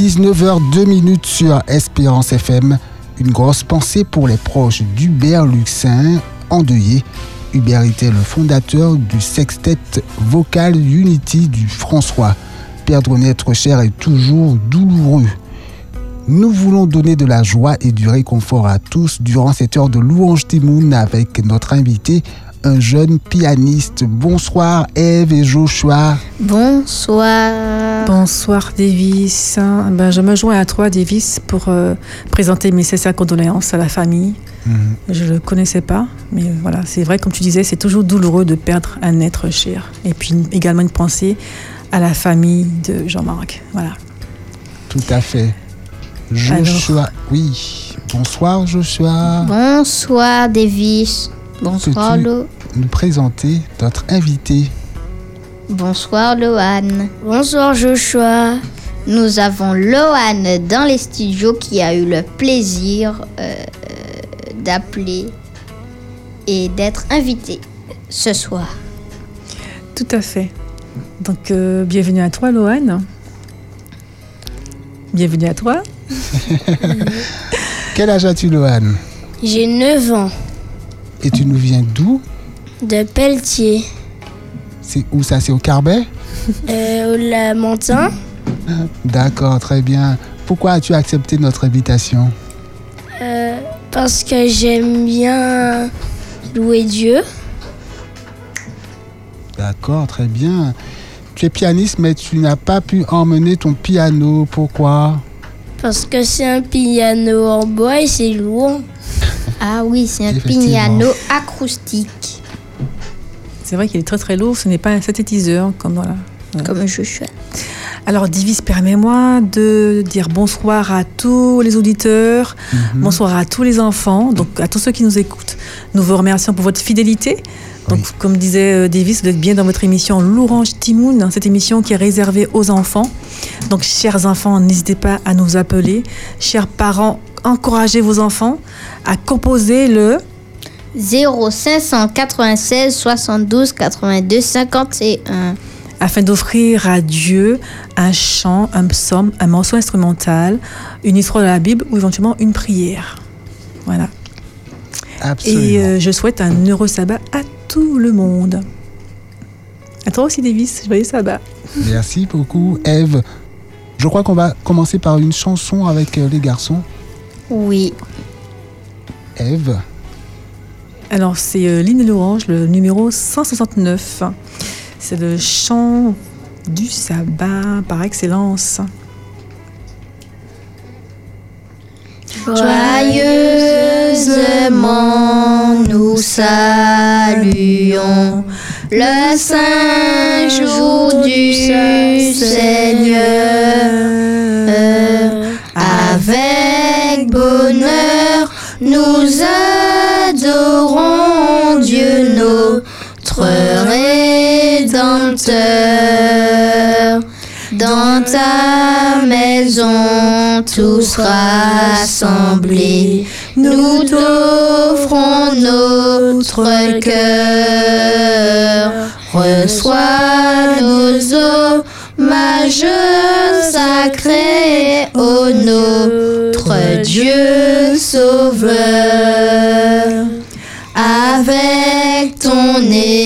19h02 sur Espérance FM. Une grosse pensée pour les proches d'Hubert Luxin, endeuillé. Hubert était le fondateur du sextet vocal Unity du François. Perdre un être cher est toujours douloureux. Nous voulons donner de la joie et du réconfort à tous durant cette heure de louange Timoun avec notre invité, un jeune pianiste. Bonsoir Eve et Joshua. Bonsoir. Bonsoir Davis. Ben, je me joins à toi Davis pour euh, présenter mes sincères condoléances à la famille. Mhm. Je ne le connaissais pas, mais voilà, c'est vrai, comme tu disais, c'est toujours douloureux de perdre un être cher. Et puis également une pensée à la famille de Jean-Marc. Voilà. Tout à fait. Joshua, oui. Bonsoir Joshua. Bonsoir Davis. Bonsoir Lo. Nous présenter notre invité. Bonsoir Lohan. Bonsoir Joshua. Nous avons Lohan dans les studios qui a eu le plaisir euh, d'appeler et d'être invité ce soir. Tout à fait. Donc, euh, bienvenue à toi, Lohan. Bienvenue à toi. Quel âge as-tu, Lohan J'ai 9 ans. Et tu nous viens d'où? De Pelletier. C'est où ça? C'est au Carbet? Euh, Au Lamentin. D'accord, très bien. Pourquoi as-tu accepté notre invitation? Euh, Parce que j'aime bien louer Dieu. D'accord, très bien. Tu es pianiste, mais tu n'as pas pu emmener ton piano. Pourquoi? Parce que c'est un piano en bois et c'est lourd. Ah oui, c'est un piano acoustique. C'est vrai qu'il est très très lourd, ce n'est pas un synthétiseur comme voilà. Comme un chouchou. Alors, Divis, permets-moi de dire bonsoir à tous les auditeurs, mhm. bonsoir à tous les enfants, donc à tous ceux qui nous écoutent. Nous vous remercions pour votre fidélité. Donc, comme disait euh, Davis, vous êtes bien dans votre émission L'Orange Timoun, cette émission qui est réservée aux enfants. Donc, chers enfants, n'hésitez pas à nous appeler. Chers parents, encouragez vos enfants à composer le 0596 72 82 51 afin d'offrir à Dieu un chant, un psaume, un morceau instrumental, une histoire de la Bible ou éventuellement une prière. Voilà. Absolument. Et euh, je souhaite un heureux sabbat à tout le monde. À toi aussi, Davis. Joyeux sabbat. Merci beaucoup, Eve. Je crois qu'on va commencer par une chanson avec euh, les garçons. Oui. Eve. Alors, c'est euh, Lynn l'Orange, le numéro 169. C'est le chant du sabbat par excellence. Joyeusement nous saluons le saint jour du Seigneur. Avec bonheur, nous Dans ta maison, tous rassemblés, nous t'offrons notre cœur. Reçois nos hommages sacrés, ô notre Dieu sauveur. Avec ton Église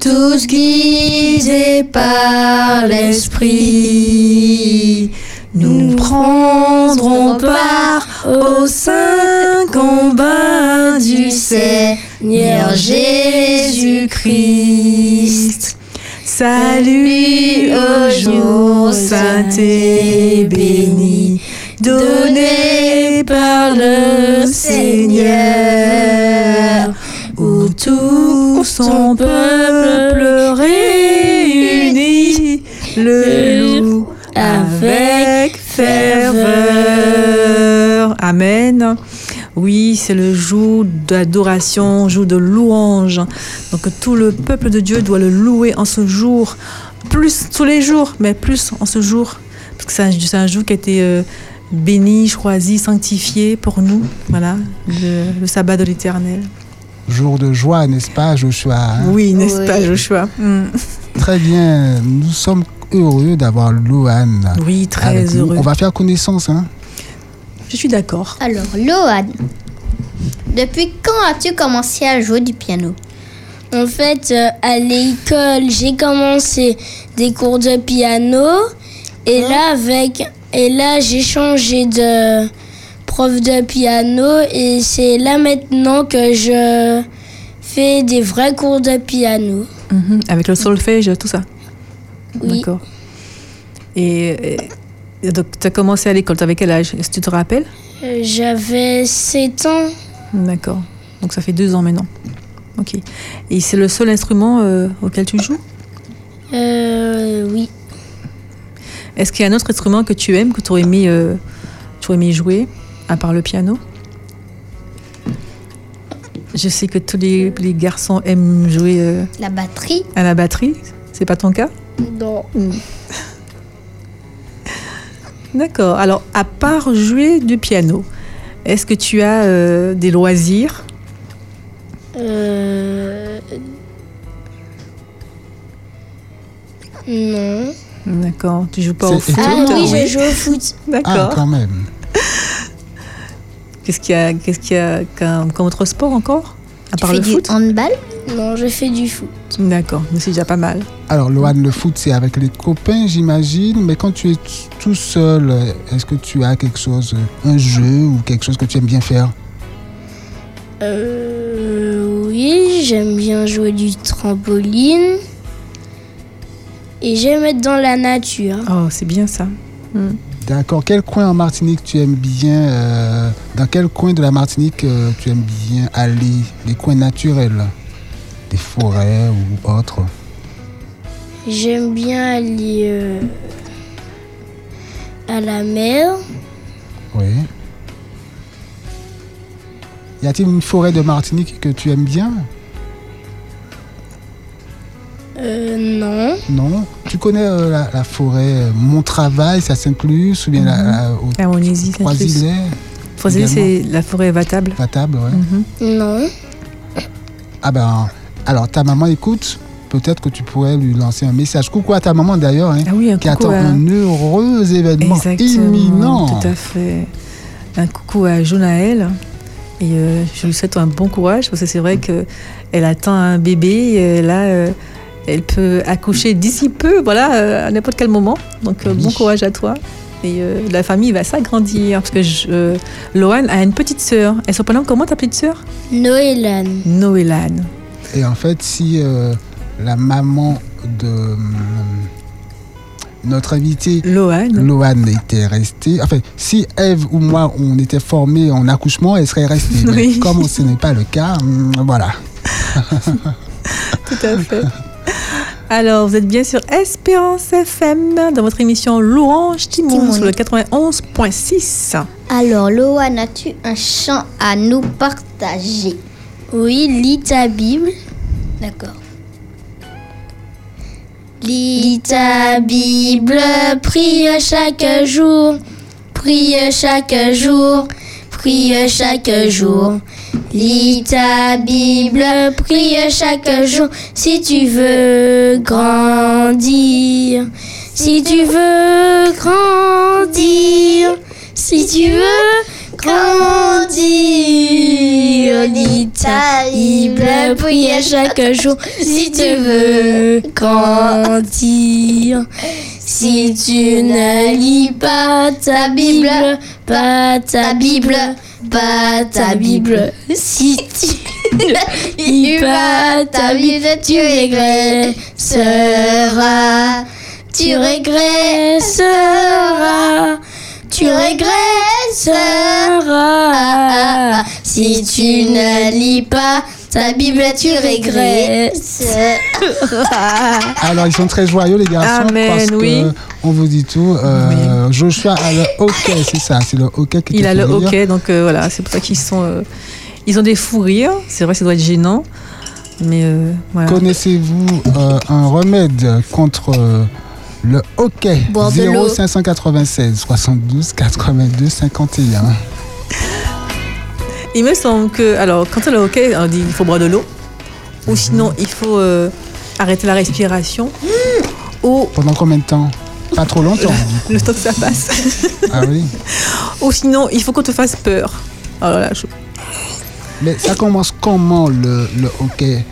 tous guidés par l'Esprit, nous prendrons part au saint combat du Seigneur Jésus-Christ. Salut au jour saint et béni, donné par le Seigneur, où tout son peuple le loue avec ferveur. Amen. Oui, c'est le jour d'adoration, jour de louange. Donc tout le peuple de Dieu doit le louer en ce jour, plus tous les jours, mais plus en ce jour. Parce que c'est un, jour qui a été euh, béni, choisi, sanctifié pour nous. Voilà, le, sabbat de l'éternel. jour de joie, n'est-ce pas, Joshua hein? Oui, n'est-ce Oui. pas, Joshua? Hmm. Très bien, nous sommes heureux d'avoir Loane Oui, très avec nous. heureux. On va faire connaissance. Hein Je suis d'accord. Alors, Lohan, depuis quand as-tu commencé à jouer du piano? En fait, euh, à l'école, j'ai commencé des cours de piano et là avec et là j'ai changé de prof de piano et c'est là maintenant que je fais des vrais cours de piano. Mhm, Avec le solfège, tout ça. Oui. D'accord. Et, et donc, tu as commencé à l'école, tu avais quel âge? Est-ce que tu te rappelles? Euh, J'avais 7 ans. D'accord. Donc, ça fait deux ans maintenant. Ok. Et c'est le seul instrument euh, auquel tu joues? Euh, oui. Est-ce qu'il y a un autre instrument que tu aimes, que tu aurais aimé, euh, aurais aimé jouer, à part le piano? Je sais que tous les, les garçons aiment jouer euh, La batterie à la batterie. C'est pas ton cas? Non. D'accord. Alors, à part jouer du piano, est-ce que tu as euh, des loisirs? Euh, Non. D'accord. Tu joues pas au foot? Ah oui, oui. je joue au foot. Ah, D'accord. quand même. Qu'est-ce qu'il y a, qu'est-ce qu'il y a comme, comme autre sport encore? À Tu part fais le du foot handball Non, je fais du foot. D'accord, mais c'est déjà pas mal. Alors, Loane, le foot, c'est avec les copains, j'imagine. Mais quand tu es tout seul, est-ce que tu as quelque chose, un jeu ou quelque chose que tu aimes bien faire? Euh, oui, j'aime bien jouer du trampoline. Et j'aime être dans la nature. Oh, c'est bien ça. Hmm. D'accord. Quel coin en Martinique tu aimes bien euh, Dans quel coin de la Martinique euh, tu aimes bien aller? Les coins naturels Des forêts ou autres? J'aime bien aller euh, à la mer. Oui. Y a-t-il une forêt de Martinique que tu aimes bien? Euh, non. Non Tu connais euh, la, la forêt euh, Montravail, ça Saint-Luc, ou bien la, la, au Ah, Montésie, Saint-Luc. Trois-Îlets, Froisillet, c'est la forêt vatable. la table, ouais. Mhm. Non. Ah ben, alors ta maman écoute, peut-être que tu pourrais lui lancer un message. Coucou à ta maman d'ailleurs, hein, Ah oui, qui coucou attend à... un heureux événement Exactement, imminent. tout à fait. Un coucou à Jonaël. Et euh, je lui souhaite un bon courage parce que c'est vrai qu'elle attend un bébé. Et là, euh, elle peut accoucher d'ici peu, voilà, euh, à n'importe quel moment. Donc, euh, Oui. bon courage à toi. Et euh, la famille va s'agrandir parce que je, euh, Loane a une petite sœur. Elle s'appelle comment ta petite sœur? Noëlan. Noélane. Et en fait, si euh, la maman de notre invité Loane. Loane était restée, enfin, si Eve ou moi on était formés en accouchement, elle serait restée. Mais Oui. comme ce n'est pas le cas, hum, voilà. Tout à fait. Alors, vous êtes bien sur Espérance FM dans votre émission Louange Timon sur le 91.6. Alors, Lohan, as-tu un chant à nous partager? Oui, lis ta Bible. D'accord. Lis ta Bible, prie chaque jour, prie chaque jour, prie chaque jour. Lis ta Bible, prie chaque jour, si tu veux grandir, si tu veux grandir, si tu veux grandir. Lis ta Bible, prie chaque jour, si tu veux grandir. Si tu ne lis pas ta Bible, pas ta Bible, pas ta Bible. Si tu lis pas ta Bible, tu régresseras. Tu régresseras. Tu régresseras. Si tu ne lis pas ta Bible, tu régresseras. Alors ils sont très joyeux les garçons Amen, parce que oui. on vous dit tout. Euh, Joshua a le hockey, c'est ça, c'est le hockey qui Il a le rire. hockey, donc euh, voilà, c'est pour ça qu'ils sont. euh, ils ont des fous rires. C'est vrai, ça doit être gênant. Mais euh, voilà. Connaissez-vous euh, un remède contre euh, le hockey Boire de l'eau. 0596 72 82 51. Il me semble que, alors, quand on est OK, on dit il faut boire de l'eau. Ou sinon, il faut euh, arrêter la respiration. Ou Pendant combien de temps? Pas trop longtemps. le temps que ça passe. Ah oui. Ou sinon, il faut qu'on te fasse peur. Alors là, je- Mais ça commence comment le, le hockey?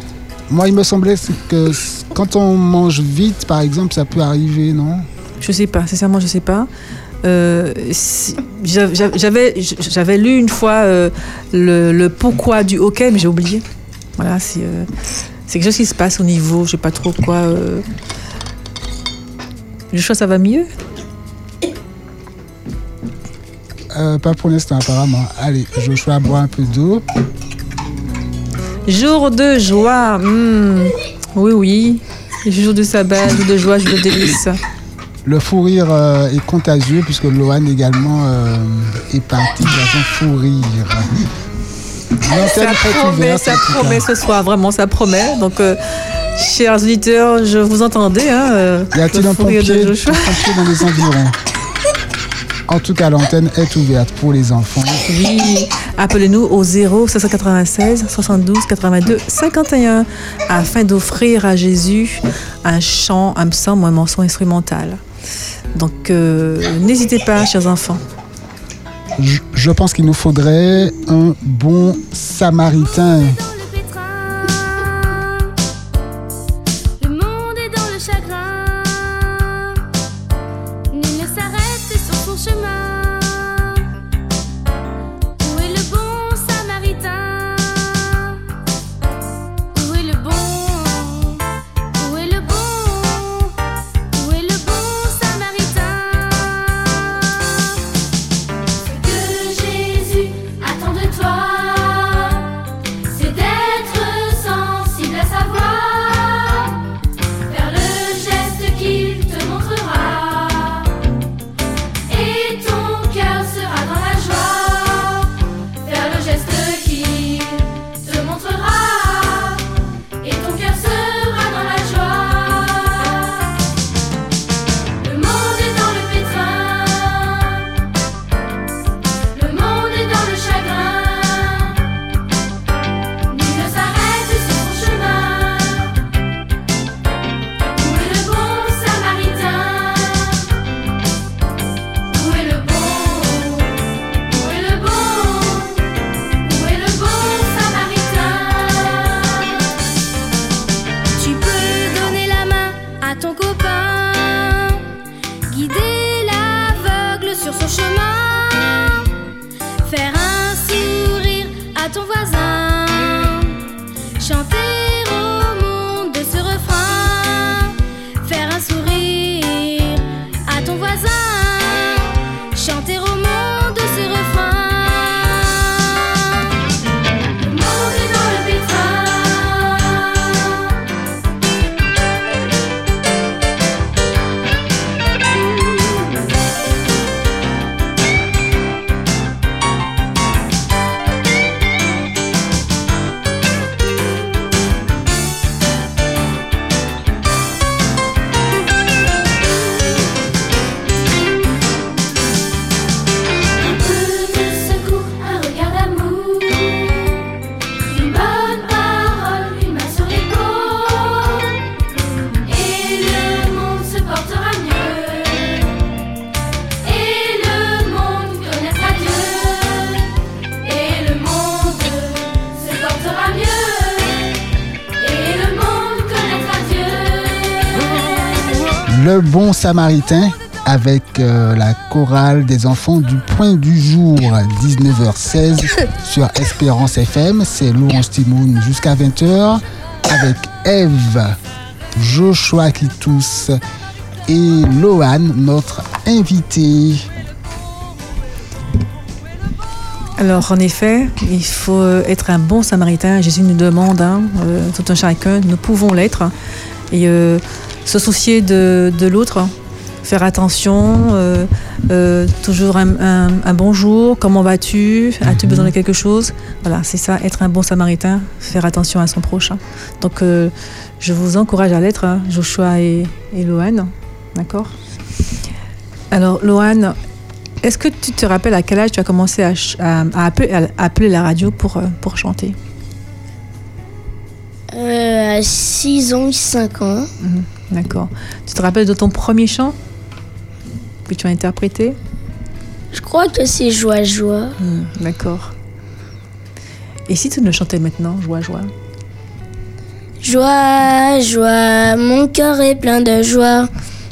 Moi, il me semblait que quand on mange vite, par exemple, ça peut arriver, non? Je sais pas, sincèrement, je sais pas. Euh, si- J'avais j'avais lu une fois euh, le, le pourquoi du hockey, mais j'ai oublié. Voilà, c'est euh, c'est quelque chose qui se passe au niveau, je sais pas trop quoi. Je crois que ça va mieux. Pas pour l'instant, apparemment. Allez, Joshua boit un peu d'eau. Jour de joie. hmm, Oui, oui. Jour de sabbat, jour de joie, jour de délice. Le fou rire euh, est contagieux puisque Lohan également euh, est parti dans un fou rire. Ça promet, ça promet ce soir, vraiment, ça promet. Donc, euh, chers auditeurs, je vous entendais. Hein, Y a-t-il un fou rire pompier, de pompier dans les environs? En tout cas, l'antenne est ouverte pour les enfants. Oui, appelez-nous au 0 596 72 82 51 afin d'offrir à Jésus un chant, un psaume un morceau instrumental. Donc, euh, n'hésitez pas, chers enfants. Je, je pense qu'il nous faudrait un bon samaritain. Samaritain avec euh, la chorale des enfants du point du jour, 19h16 sur Espérance FM. C'est Laurence Timoun jusqu'à 20h avec Eve, Joshua Kitous et Lohan, notre invité. Alors, en effet, il faut être un bon samaritain. Jésus nous demande, hein, euh, tout un chacun, nous pouvons l'être. Et euh, se soucier de, de l'autre, faire attention, euh, euh, toujours un, un- un bonjour, comment vas-tu As-tu besoin de quelque chose? Voilà, c'est ça, être un bon samaritain, faire attention à son prochain. Donc, euh, je vous encourage à l'être, hein, Joshua et, et Lohan. D'accord? Alors, Lohan, Est-ce que tu te rappelles à quel âge tu as commencé à, ch- à- à appeler, à appeler la radio pour, pour chanter? À 6 ans, 5 ans. D'accord. Tu te rappelles de ton premier chant? Que tu as interprété Je crois que c'est joie, joie. D'accord. Et si tu le chantais maintenant, joie, joie Joie, joie, mon cœur est plein de joie.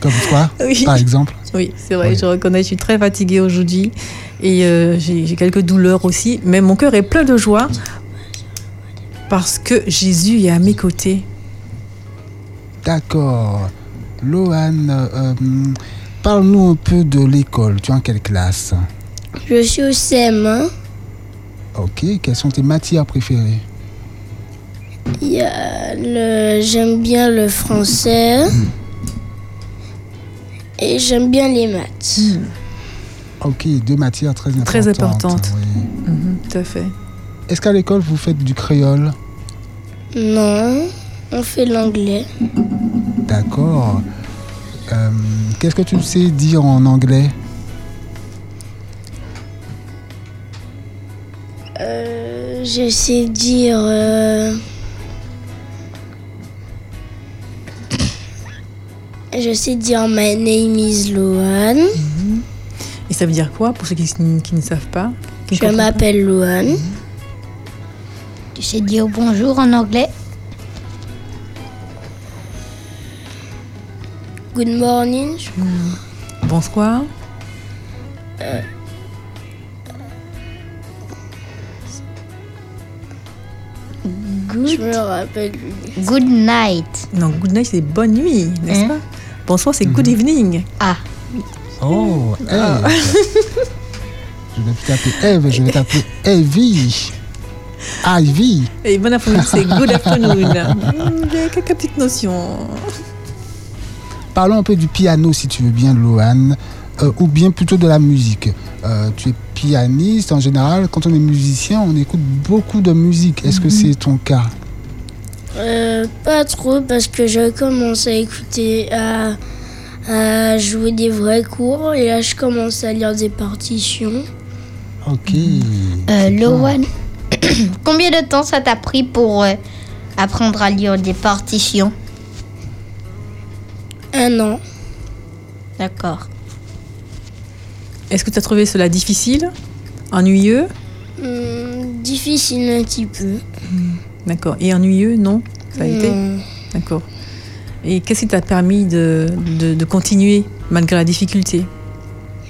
Comme toi, Oui. par exemple. Oui, c'est vrai, Oui. je reconnais, je suis très fatiguée aujourd'hui et euh, j'ai quelques douleurs aussi, mais mon cœur est plein de joie parce que Jésus est à mes côtés. D'accord. Lohan, euh, parle-nous un peu de l'école. Tu es en quelle classe? Je suis au CM1. Ok, quelles sont tes matières préférées? J'aime bien le français. Et j'aime bien les maths. Ok, deux matières très importantes. Très importantes. oui. Mhm, tout à fait. Est-ce qu'à l'école, vous faites du créole? Non, on fait l'anglais. D'accord. Euh, Qu'est-ce que tu sais dire en anglais? Euh, je sais dire. euh, Je sais dire My name is Lohan. Et ça veut dire quoi pour ceux qui, qui ne savent pas Je m'appelle Lohan. Tu sais dire bonjour en anglais Good morning. je- Bonsoir. Je me rappelle. Good night. Non, good night, c'est bonne nuit, n'est-ce Hein? pas? Bonsoir, c'est good evening. Ah, Oh, Eve. je vais plus t'appeler Eve, je vais t'appeler Evie. Ivy. Et bon après-midi, c'est good afternoon. Il y a quelques petites notions. Parlons un peu du piano, si tu veux bien, Lohan, euh, ou bien plutôt de la musique. Euh, tu es pianiste en général. Quand on est musicien, on écoute beaucoup de musique. Est-ce que c'est ton cas? Euh, pas trop parce que je commence à écouter, à, à jouer des vrais cours et là je commence à lire des partitions. Ok. euh, Lohan, combien de temps ça t'a pris pour euh, apprendre à lire des partitions? Un an. D'accord. Est-ce que tu as trouvé cela difficile? Ennuyeux? Hmm, difficile un petit peu. D'accord. Et ennuyeux, non Ça a été Non. D'accord. Et qu'est-ce qui t'a permis de, de, de continuer malgré la difficulté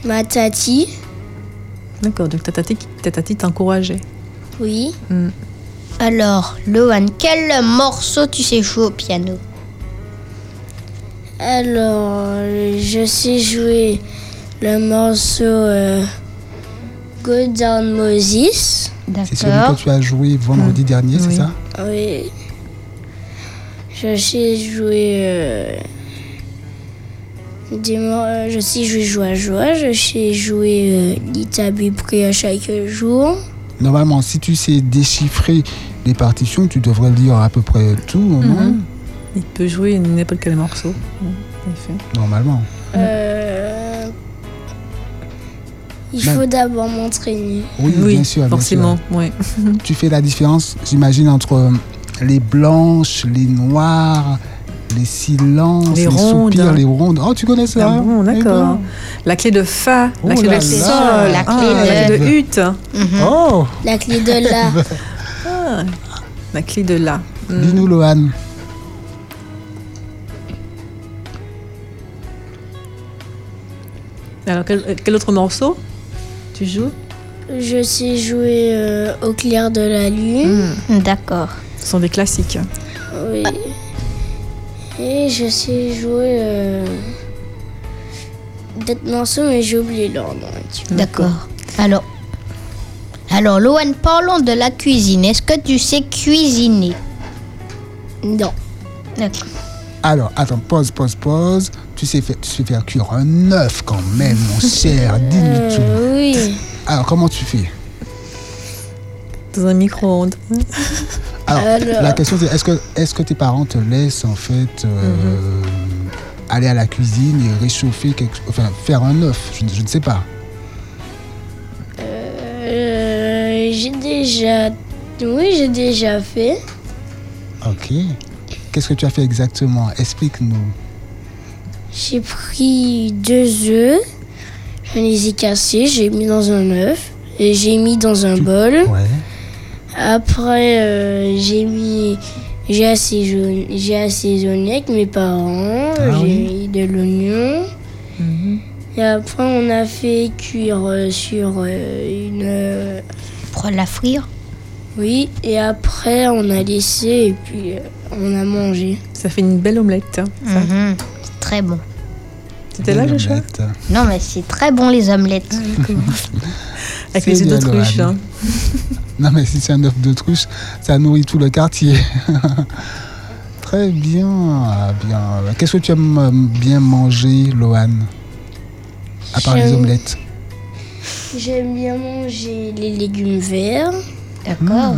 Ma tati, D'accord, donc ta tati, ta tati t'encourageait. oui. Hmm. Alors, Lohan, quel morceau tu sais jouer au piano Alors, je sais jouer le morceau euh, Go Down Moses. C'est celui D'accord. que tu as joué vendredi dernier, c'est ça Oui. Je sais jouer. euh, euh, je sais jouer joie joie. Je sais jouer euh, l'Itabi à chaque jour. Normalement, si tu sais déchiffrer les partitions, tu devrais lire à peu près tout, non Mhm. Il peut jouer n'importe quel morceau. En effet. Normalement. Euh, il faut d'abord m'entraîner. Oui, Oui, bien sûr. bien forcément. Ouais. sûr. Tu fais la différence, j'imagine, entre les blanches, les noires, les silences, Les les, rondes. soupirs, les rondes. Oh, tu connais ça Ah bon, Eh d'accord. La clé de fa, Oh la clé là de là. sol, La clé ah, de- la clé de hutte, Mhm. Oh, La clé de la. Ah, la clé de la. Hmm. dis-nous, Lohan. Alors, quel, quel autre morceau? Tu joues Je sais jouer euh, au clair de la lune. D'accord. Ce sont des classiques. Oui. Et je sais jouer euh, d'autres morceaux, mais j'ai oublié leur nom. un petit peu. D'accord. Alors, alors, Loane, parlons de la cuisine. Est-ce que tu sais cuisiner? Non. D'accord. Alors, attends, pause, pause, pause. Tu sais faire, tu sais faire cuire un œuf quand même, mon cher. Dis-nous tout. Euh, oui. Alors, comment tu fais? Dans un micro-ondes. Alors, Alors. la question c'est est-ce que, est que tes parents te laissent en fait euh, aller à la cuisine et réchauffer quelque enfin faire un œuf? Je, ne- je ne sais pas. Euh, j'ai déjà. Oui, j'ai déjà fait. Ok. Qu'est-ce que tu as fait exactement? Explique-nous. J'ai pris deux œufs, je les ai cassés, j'ai mis dans un œuf et j'ai mis dans un bol. Ouais. Après, euh, j'ai mis, j'ai assaisonné, j'ai assaisonné avec mes parents, Ah j'ai oui. mis de l'oignon. Mhm. Et après, on a fait cuire euh, sur euh, une. Pour la frire oui, et après, on a laissé et puis on a mangé. Ça fait une belle omelette. hein, ça. Mhm. Très bon. C'était là, Joshua omelette. Non, mais c'est très bon les omelettes. Avec C'est les œufs d'autruche. Hein. Non mais si c'est un œuf d'autruche, ça nourrit tout le quartier. Très bien, ah, bien. Qu'est-ce que tu aimes euh, bien manger, Loane À part les omelettes? J'aime bien manger les légumes verts. D'accord.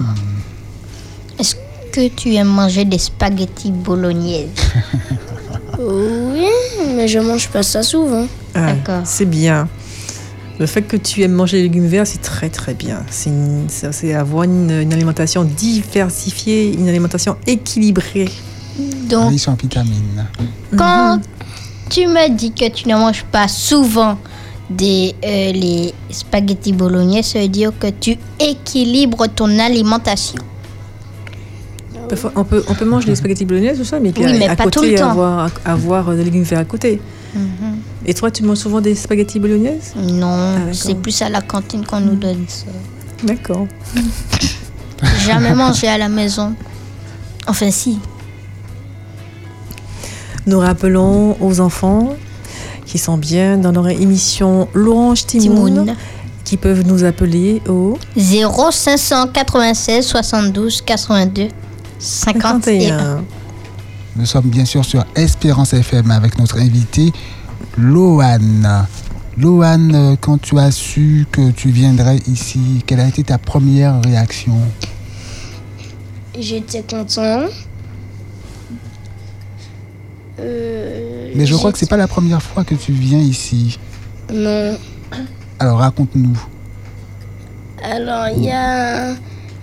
Est-ce que tu aimes manger des spaghettis bolognaises? Oui, mais je mange pas ça souvent. Ah, D'accord. C'est bien. Le fait que tu aimes manger les légumes verts, c'est très très bien. C'est une- ça- c'est avoir une, une alimentation diversifiée, une alimentation équilibrée. Donc, Riche en vitamines. quand tu me dis que tu ne manges pas souvent des, euh, les spaghettis bolognaises, ça veut dire que tu équilibres ton alimentation. Parfois, On peut, on peut manger des spaghettis bolognaises, tout ça, mais puis Oui, à, mais à pas côté, tout le temps. avoir, avoir des légumes verts à côté. Et toi, tu manges souvent des spaghettis bolognaises? Non, d'accord. c'est plus à la cantine qu'on nous donne ça. D'accord. Jamais mangé à la maison. Enfin, si. Nous rappelons aux enfants qui sont bien dans leur émission L'Orange Timoun, Timoun. qui peuvent nous appeler au 0596 72 82 51. 51. Nous sommes bien sûr sur Espérance FM avec notre invité Loane. Loane, euh, quand tu as su que tu viendrais ici, quelle a été ta première réaction? J'étais content. Euh, Mais je crois que c'est pas la première fois que tu viens ici. Non. Alors raconte-nous. Alors, il y a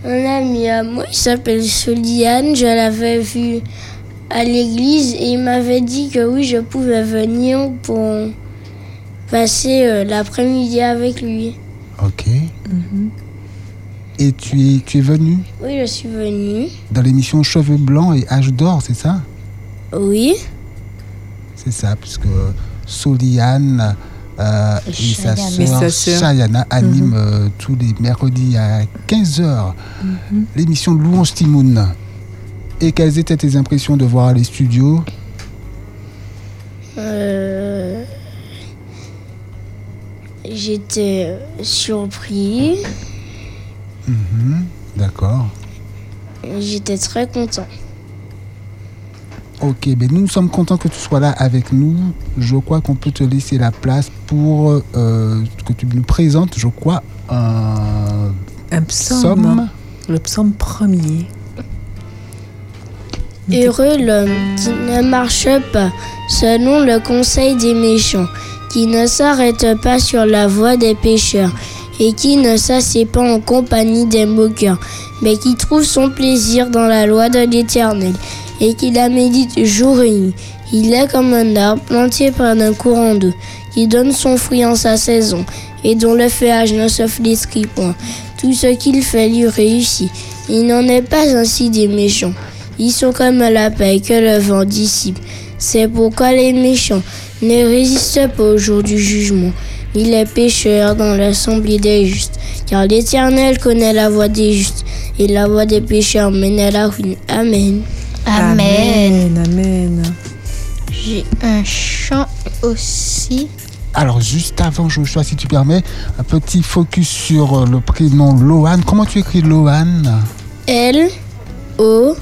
un, ami à moi, il s'appelle Soliane. Je l'avais vu à l'église et il m'avait dit que oui, je pouvais venir pour passer euh, l'après-midi avec lui. Ok. Et tu es, tu es venu? Oui, je suis venue. dans l'émission Cheveux Blancs et Âge d'Or, c'est ça? Oui. C'est ça, puisque Soliane euh, et, sa sœur sœur. Chayana animent euh, tous les mercredis à 15h l'émission Louange Timoun. Et quelles étaient tes impressions de voir les studios? Euh, J'étais surpris. Mhm, D'accord. J'étais très content. Ok, ben nous sommes contents que tu sois là avec nous. Je crois qu'on peut te laisser la place pour euh, que tu nous présentes, je crois, un Un psaume. Le psaume premier. Heureux l'homme qui ne marche pas selon le conseil des méchants, qui ne s'arrête pas sur la voie des pécheurs, et qui ne s'assied pas en compagnie des moqueurs, mais qui trouve son plaisir dans la loi de l'Éternel, et qui la médite jour et nuit. Il est comme un arbre planté près d'un courant d'eau, qui donne son fruit en sa saison, et dont le feuillage ne se flétrit point. Tout ce qu'il fait lui réussit. Il n'en est pas ainsi des méchants. Ils sont comme la paille que le vent dissipe. C'est pourquoi les méchants ne résistent pas au jour du jugement, ni les pécheurs dans l'assemblée des justes. Car l'Éternel connaît la voie des justes, et la voie des pécheurs mène à la ruine. Amen. Amen. Amen. Amen. J'ai un chant aussi. Alors, juste avant, Joshua, si tu permets, un petit focus sur euh, le prénom Lohan. Comment tu écris Lohan? L O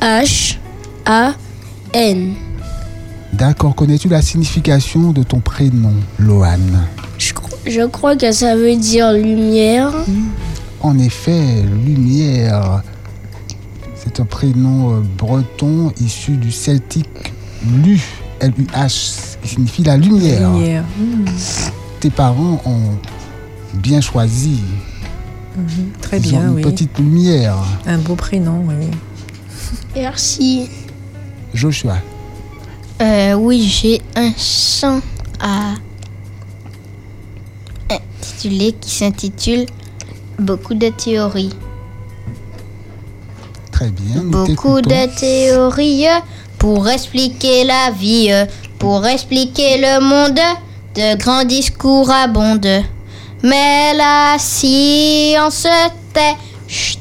H A N. D'accord. Connais-tu la signification de ton prénom Lohan? Je crois que ça veut dire lumière. En effet, lumière. C'est un prénom euh, breton issu du celtique Lu, L-U-H, qui signifie la lumière. Lumière. Hmm, Tes parents ont bien choisi. très Ils ont bien, une oui. petite lumière. Un beau prénom, oui. Merci. Joshua. Euh, oui, j'ai un chant à intituler qui s'intitule Beaucoup de théories. Très bien. nous Beaucoup de théories pour expliquer la vie, pour expliquer le monde. De grands discours abondent. Mais la science tait chut,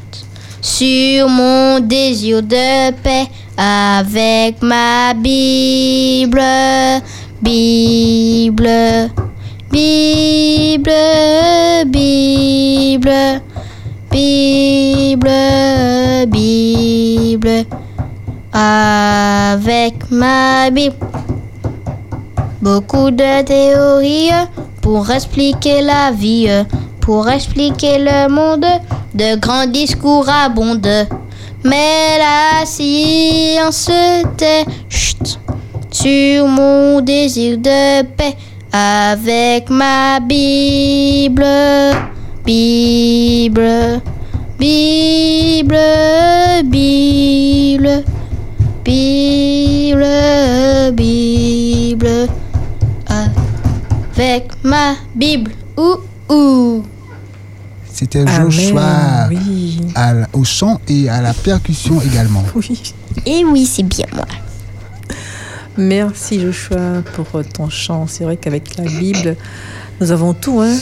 sur mon désir de paix avec ma Bible. Bible. Bible. Bible. Bible, Bible, avec ma Bible. Beaucoup de théories pour expliquer la vie, pour expliquer le monde. De grands discours abondent, mais la science tait sur mon désir de paix avec ma Bible. Bible, Bible, Bible, Bible, Bible, avec ma Bible. Ouh, ouh. C'était Joshua Oui. à au chant et à la percussion également. Oui. Et oui, c'est bien moi. Merci Joshua pour ton chant. C'est vrai qu'avec la Bible, nous avons tout. Hein.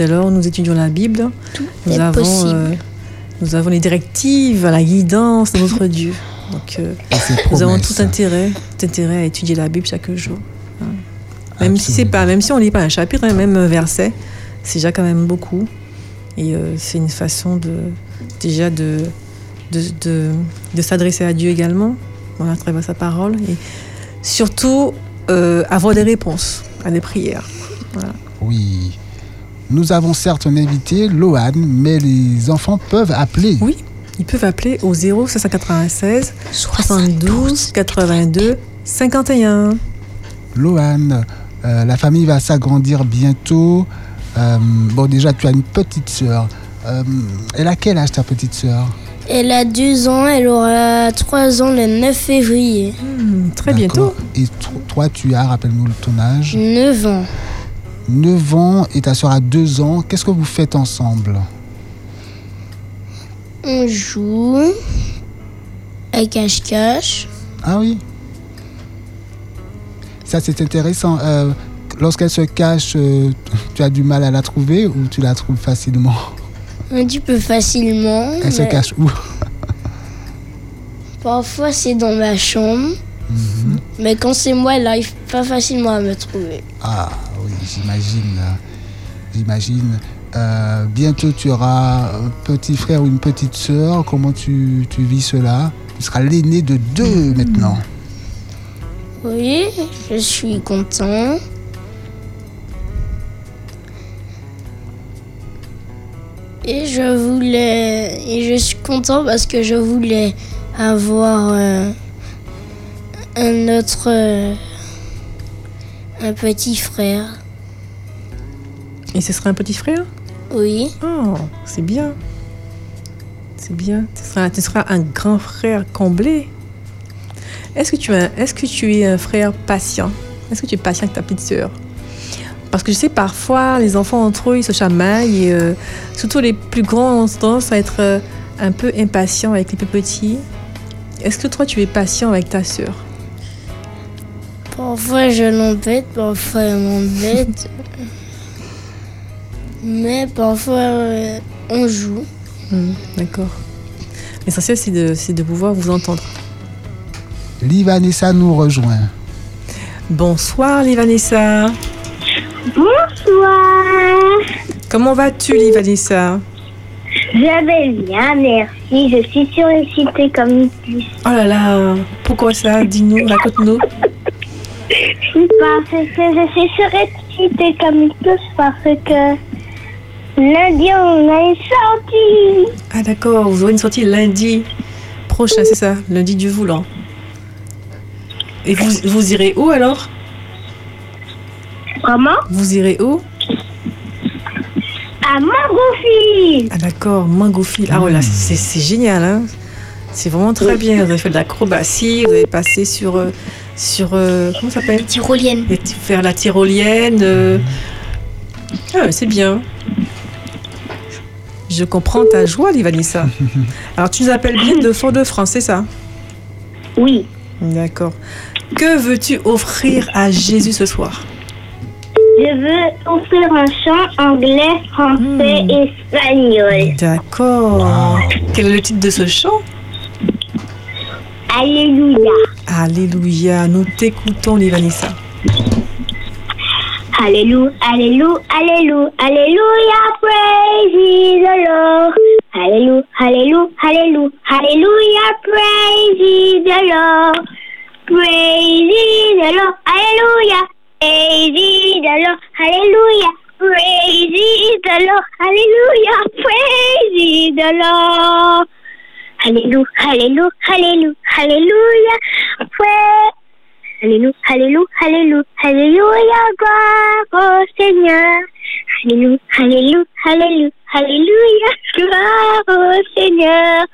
Tout à l'heure, nous étudions la Bible. nous, est avons, possible. euh, nous avons les directives, la guidance de notre Dieu. Donc, euh, nous avons tout intérêt, tout intérêt à étudier la Bible chaque jour. hein. Même si c'est pas, même si on lit pas un chapitre, hein, même un verset, c'est déjà quand même beaucoup. Et euh, c'est une façon de déjà de de, de, de s'adresser à Dieu également, à travers sa parole, et surtout euh, avoir des réponses à des prières. Oui. Nous avons certes un invité, Lohan, mais les enfants peuvent appeler. Oui, ils peuvent appeler au 0 596 72 82 51. Lohan, euh, la famille va s'agrandir bientôt. Euh, bon, déjà, tu as une petite sœur. Euh, elle a quel âge ta petite sœur? Elle a deux ans, elle aura trois ans le 9 février. Hmm, très bientôt. Et toi, tu as, rappelle-nous ton âge, 9 ans. 9 ans et ta sœur a 2 ans. Qu'est-ce que vous faites ensemble? On joue à cache-cache. Ah oui Ça, c'est intéressant. Euh, Lorsqu'elle se cache, euh, tu as du mal à la trouver ou tu la trouves facilement? Un petit peu facilement. Elle se cache où? Parfois c'est dans ma chambre. Mhm. Mais quand c'est moi, elle n'arrive pas facilement à me trouver. Ah j'imagine. J'imagine. Euh, bientôt, tu auras un petit frère ou une petite sœur. Comment tu, tu vis cela? Tu seras l'aîné de deux maintenant. Oui, je suis content. Et je voulais. Et je suis content parce que je voulais avoir euh, un autre. euh, un petit frère. Et ce sera un petit frère? Oui. Oh, c'est bien. C'est bien. Tu seras, tu seras un grand frère comblé. Est-ce que, tu es, est-ce que tu es un frère patient? Est-ce que tu es patient avec ta petite sœur? Parce que je sais, parfois, les enfants entre eux, ils se chamaillent. Et, euh, surtout les plus grands ont tendance à être euh, un peu impatients avec les plus petits. Est-ce que toi, tu es patient avec ta sœur? Parfois je l'embête, parfois elle m'embête. Mais parfois euh, on joue. Hmm, D'accord. L'essentiel, c'est de, c'est de pouvoir vous entendre. Livanessa nous rejoint. Bonsoir, les Vanessa. Bonsoir. Comment vas-tu, Livanissa? Je vais bien, merci. Je suis sur une cité comme une puce. Oh là là, pourquoi ça? Dis-nous, raconte-nous. Parce que je suis sur une cité comme une puce parce que lundi on a une sortie. Ah d'accord, vous aurez une sortie lundi prochain, c'est ça Lundi du volant. Et vous, vous irez où alors? Comment? Vous irez où? À Montgolfier. Ah d'accord, Mangophile. Ah voilà, c'est c'est génial, hein C'est vraiment très bien. Vous avez fait de l'acrobatie, vous avez passé sur... euh, sur euh, comment ça s'appelle? Tyrolienne. Et t- Faire la tyrolienne. euh. Ah c'est bien. Je comprends ta joie, Livanissa. Alors tu nous appelles bien de Fort-de-France, c'est ça? Oui. D'accord. Que veux-tu offrir à Jésus ce soir? Je veux offrir un chant anglais, français, espagnol. D'accord. Quel est le titre de ce chant? Alléluia. Alléluia. Nous t'écoutons, Livanissa. Alléluia, Alléluia, Alléluia, Alléluia, praise the Lord. Alléluia, Alléluia, Alléluia, Alléluia, praise the Lord. Praise the Lord, Alléluia, praise the Lord, Alléluia, praise the Lord, Alléluia, praise the Lord. Alléluia, Alléluia, Alléluia, Alléluia, praise Alléluia, Alléluia, Alléluia, Alléluia, gloire au Seigneur. Alléluia, Alléluia, Alléluia, Alléluia, gloire au Seigneur.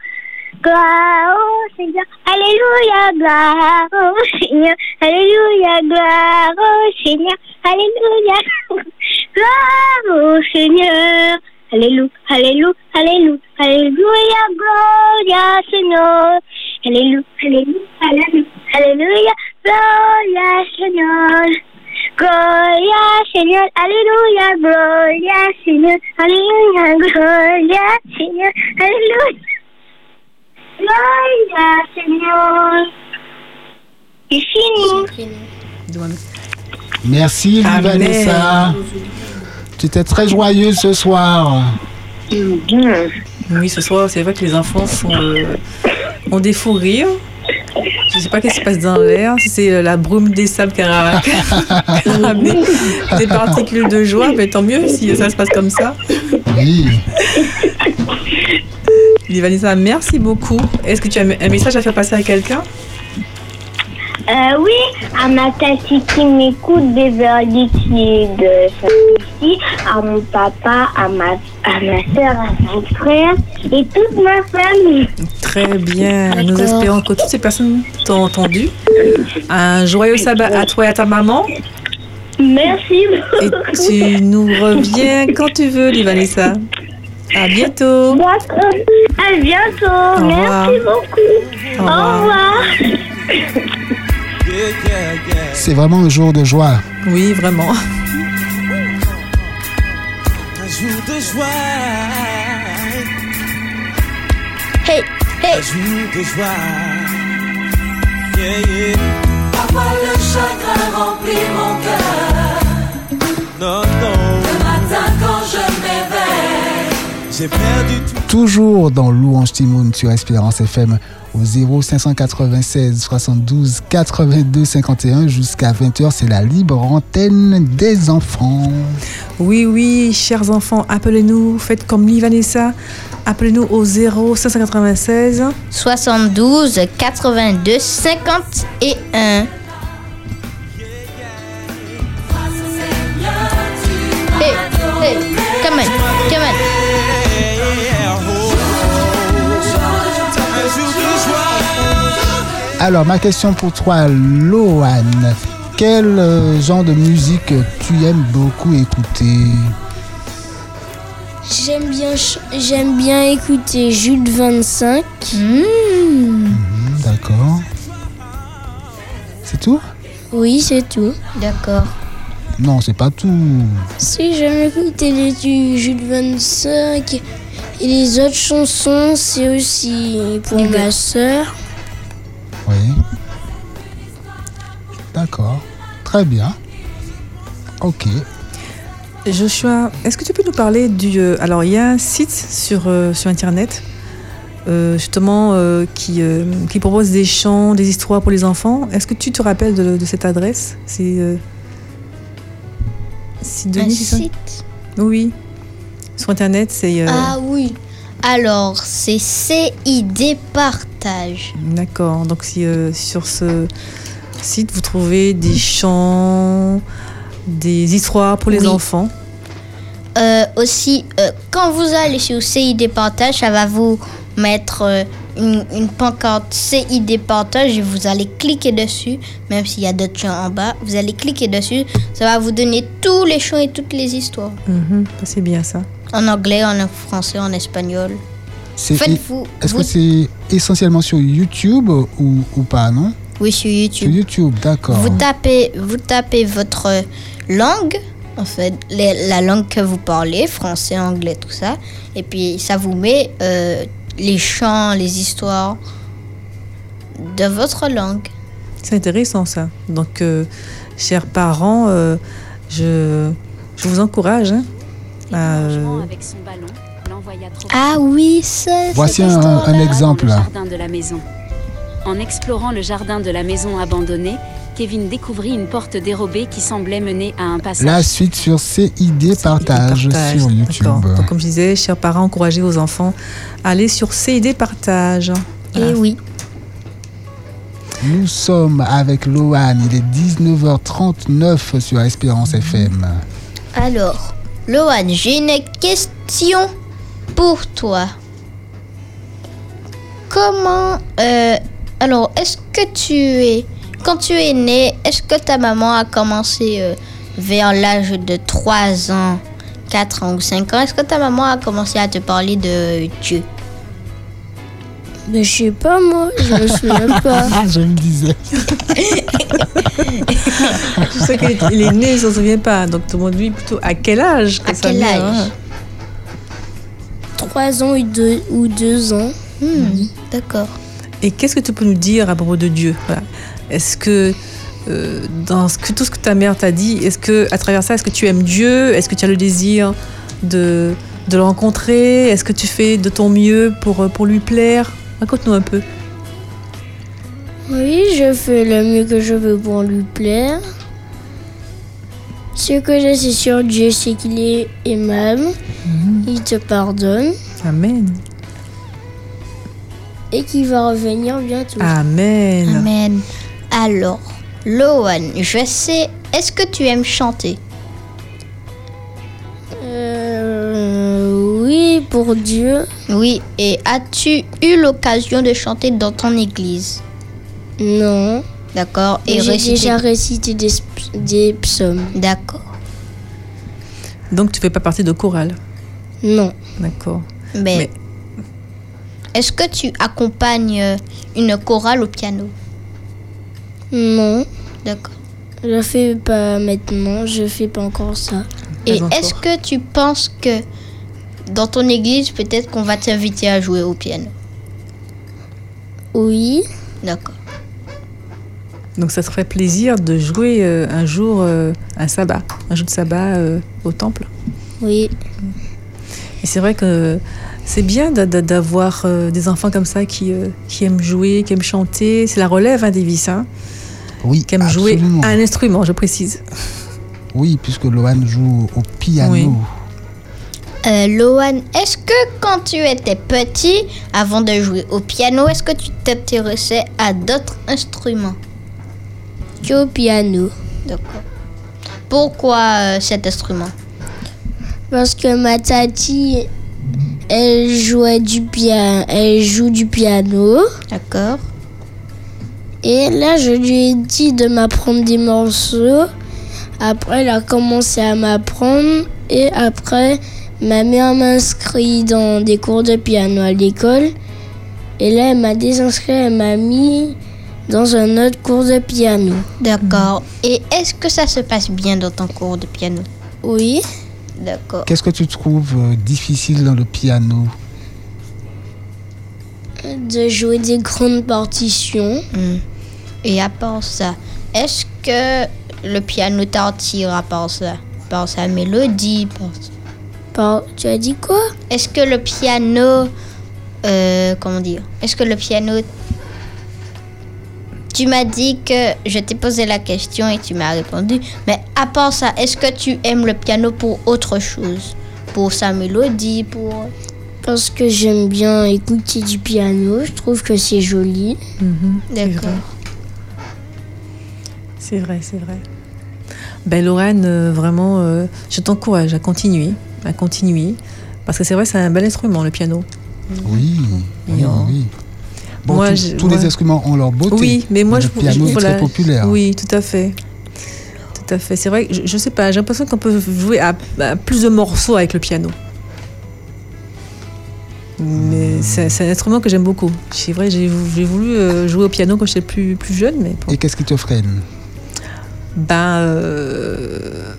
Gloire au Seigneur, Alléluia, gloire au Seigneur, Alléluia, gloire au Seigneur, Alléluia, gloire au Seigneur. Alléluia, Alléluia, Alléluia, Alléluia, gloria Seigneur. Alléluia, Alléluia, Alléluia, Alléluia, gloria Seigneur. Gloria Seigneur, Alléluia, gloria Seigneur, Alléluia, gloria Seigneur, Alléluia. Gloria Seigneur. C'est fini. Merci, Amen. Vanessa. Tu étais très joyeuse ce soir. Oui, ce soir, c'est vrai que les enfants sont, euh, ont des fous rires. Je ne sais pas ce qui se passe dans l'air, si c'est euh, la brume des sables qui a, ramené des particules de joie, mais tant mieux si ça se passe comme ça. Oui. Vanessa, merci beaucoup. Est-ce que tu as un message à faire passer à quelqu'un? Euh, oui, à ma tati qui m'écoute, Beverly qui est de Saint-Lucie, à mon papa, à ma, à ma soeur, à mon frère et toute ma famille. Très bien. Nous espérons que toutes ces personnes t'ont entendu. Un joyeux sabbat à toi et à ta maman. Merci Et beaucoup. tu nous reviens quand tu veux, Lily Vanessa. À bientôt. À bientôt. Merci beaucoup. Au Au revoir. C'est vraiment un jour de joie. Oui, vraiment. Un jour de joie, Hey, hey. un jour de joie. Yeah, yeah. Parfois le chagrin remplit mon cœur. Non, non. Le matin quand je m'éveille, j'ai perdu tout. Toujours dans Louange Timoun sur Espérance FM au 0 596 72 82 51 jusqu'à 20h. C'est la libre antenne des enfants. Oui, oui, chers enfants, appelez-nous, faites comme Lily Vanessa. Appelez-nous au 0 596 72 82 51. Alors, ma question pour toi, Loane. Quel euh, genre de musique tu aimes beaucoup écouter? J'aime bien, ch- j'aime bien écouter Jules 25. Hmm, D'accord. C'est tout? Oui, c'est tout. D'accord. Non, c'est pas tout. Si j'aime écouter les du Jules 25 et les autres chansons, c'est aussi pour ma sœur. Très bien. Ok. Joshua, est-ce que tu peux nous parler du... euh, alors, il y a un site sur, euh, sur Internet, euh, justement, euh, qui, euh, qui propose des chants, des histoires pour les enfants. Est-ce que tu te rappelles de, de cette adresse? C'est... euh, c'est Un site? Oui. Sur Internet, c'est... euh, Ah oui. Alors, c'est CID Partage. D'accord. Donc, si euh, sur ce site, vous trouvez des chants, des histoires pour les Oui. enfants. Euh, aussi, euh, quand vous allez sur CID Partage, ça va vous mettre euh, une, une pancarte CID Partage et vous allez cliquer dessus, même s'il y a d'autres chants en bas, vous allez cliquer dessus, ça va vous donner tous les chants et toutes les histoires. Mhm, c'est bien ça. En anglais, en français, en espagnol. Est-ce vous- que c'est essentiellement sur YouTube ou, ou pas, non? Oui, sur Sur YouTube. YouTube, d'accord. Vous tapez, vous tapez votre langue, en fait, les- la langue que vous parlez, français, anglais, tout ça, et puis ça vous met euh, les chants, les histoires de votre langue. C'est intéressant ça. Donc, euh, chers parents, euh, je, je vous encourage hein, à, avec son ballon, l'envoya trop Ah oui, c'est. Voici un, exemple. le jardin de la maison. En explorant le jardin de la maison abandonnée, Kevin découvrit une porte dérobée qui semblait mener à un passage. La suite sur CID Partage, Partage, sur YouTube. Donc, comme je disais, chers parents, encouragez vos enfants à aller sur CID Partage. Et oui. Nous sommes avec Loane, il est 19h39 sur Espérance FM. Alors, Lohan, j'ai une question pour toi. Comment. euh, alors, est-ce que tu es. Quand tu es né, est-ce que ta maman a commencé euh, vers l'âge de 3 ans, 4 ans ou 5 ans? Est-ce que ta maman a commencé à te parler de Dieu? Mais je sais pas, moi, je me souviens pas. Ah, je me disais. Je sais qu'il est né, il ne s'en souvient pas. Donc, demande-lui plutôt à quel âge que À quel âge? hein? 3 ans ou 2 ou deux ans. Hmm, D'accord. Et qu'est-ce que tu peux nous dire à propos de Dieu? Voilà. Est-ce que euh, dans ce que, tout ce que ta mère t'a dit, est-ce que à travers ça, est-ce que tu aimes Dieu? Est-ce que tu as le désir de, de le rencontrer? Est-ce que tu fais de ton mieux pour, euh, pour lui plaire? Raconte-nous un peu. Oui, je fais le mieux que je peux pour lui plaire. Ce que je sais sur Dieu, c'est qu'il est aimable, il te pardonne Amen. Et qu'il va revenir bientôt. Amen. Amen. Alors, Lohan, je sais. Est-ce que tu aimes chanter? Euh, oui, pour Dieu, Oui. Et as-tu eu l'occasion de chanter dans ton église? Non. D'accord. Et j'ai réciter- déjà récité des, psaumes. D'accord. Donc tu fais pas partie de chorale? Non. D'accord. Mais, Mais- est-ce que tu accompagnes euh, une chorale au piano? Non. D'accord. Je fais pas maintenant, je fais pas encore ça. Et est-ce que tu penses que dans ton église, peut-être qu'on va t'inviter à jouer au piano? Oui. D'accord. Donc ça te ferait plaisir de jouer euh, un jour euh, un sabbat, un jour de sabbat euh, au temple? Oui. Et c'est vrai que c'est bien d'a- d'a- d'avoir euh, des enfants comme ça qui, euh, qui aiment jouer, qui aiment chanter. C'est la relève hein, Davis, hein, Oui, qui aiment jouer absolument. un instrument, je précise. Oui, puisque Loane joue au piano. Oui. Euh, Lohan, est-ce que quand tu étais petit, avant de jouer au piano, est-ce que tu t'intéressais à d'autres instruments? Au piano. D'accord. Pourquoi euh, cet instrument? Parce que ma tati, elle jouait du piano, elle joue du piano. D'accord. Et là, je lui ai dit de m'apprendre des morceaux. Après, elle a commencé à m'apprendre. Et après, ma mère m'a inscrit dans des cours de piano à l'école. Et là, elle m'a désinscrit, elle m'a mis dans un autre cours de piano. D'accord. Et est-ce que ça se passe bien dans ton cours de piano? Oui. D'accord. Qu'est-ce que tu trouves euh, difficile dans le piano? De jouer des grandes partitions. Hmm. Et à part ça, est-ce que le piano t'attire à part ça? Par sa mélodie. Par... Par- tu as dit quoi? Est-ce que le piano, euh, comment dire? Est-ce que le piano, tu m'as dit que je t'ai posé la question et tu m'as répondu. Mais à part ça, est-ce que tu aimes le piano pour autre chose? Pour sa mélodie, pour Parce que j'aime bien écouter du piano, je trouve que c'est joli. Mhm, D'accord. C'est vrai, c'est vrai. Ben Lorraine, euh, vraiment, euh, je t'encourage à continuer, à continuer, parce que c'est vrai, c'est un bel instrument, le piano. Oui, oui, oui. Bon, Moi, tous- les instruments ont leur beauté. Oui, mais moi, le je piano je- est voilà, très populaire. Oui, tout à fait. Tout à fait. C'est vrai, que je, je sais pas, j'ai l'impression qu'on peut jouer à, à plus de morceaux avec le piano. Mais c'est c'est un instrument que j'aime beaucoup. C'est vrai, j'ai voulu euh, jouer au piano quand j'étais plus, plus jeune, mais bon. Et qu'est-ce qui te freine? Ben, euh,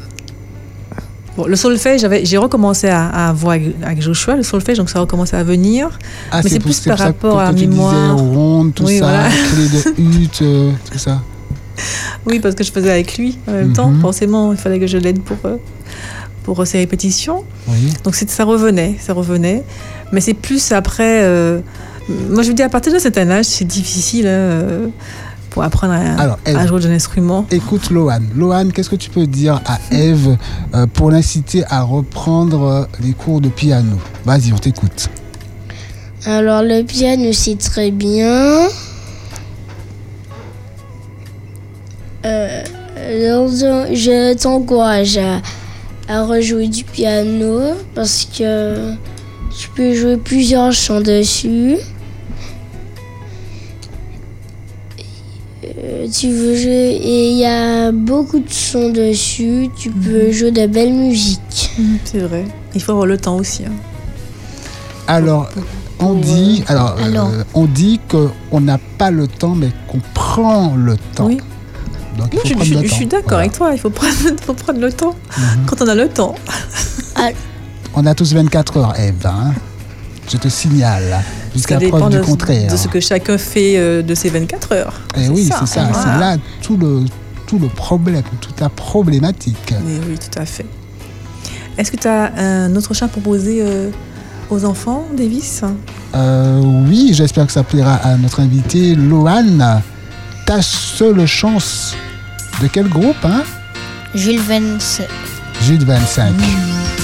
bon, le solfège, j'avais- j'ai recommencé à, à voir avec, Joshua, le solfège, donc ça a recommencé à venir. Ah, Mais c'est plus par rapport à tu mémoire. ronde, tout Oui, ça, voilà. de hutte, euh, tout ça. Oui, parce que je faisais avec lui en même Mhm. temps. Forcément, il fallait que je l'aide pour, euh, pour ses répétitions. Oui. Donc ça revenait, ça revenait. Mais c'est plus après. euh, moi, je me dis, à partir de cet âge, c'est difficile hein, euh, pour apprendre à, Alors, Eve. à jouer d'un instrument. Écoute, Lohan. Lohan, qu'est-ce que tu peux dire à Eve euh, pour l'inciter à reprendre euh, les cours de piano? Vas-y, on t'écoute. Alors le piano c'est très bien. Euh, alors, je t'encourage à, à rejouer du piano parce que tu peux jouer plusieurs chants dessus. Tu veux jouer et il y a beaucoup de sons dessus. Tu peux jouer de belle musique. C'est vrai. Il faut avoir le temps aussi. hein. Alors, on dit, alors, euh, on dit qu'on n'a pas le temps, mais qu'on prend le temps. Oui. Donc, il Non, faut je, prendre je- le je temps. suis d'accord Voilà. avec toi. Il faut prendre, faut prendre le temps. Mhm. Quand on a le temps. On a tous 24 heures, Eve. hein. Je te signale, jusqu'à Ça dépend preuve du de, contraire. de ce que chacun fait euh, de ses 24 heures. Eh oui, c'est ça. Voilà. C'est là tout le, tout le problème, toute la problématique. Mais oui, tout à fait. Est-ce que tu as un autre chant à proposer euh, aux enfants, Davis? Euh, oui, j'espère que ça plaira à notre invité, Lohan. Ta seule chance. De quel groupe, hein? Jules Vence. Jude 25. Vivre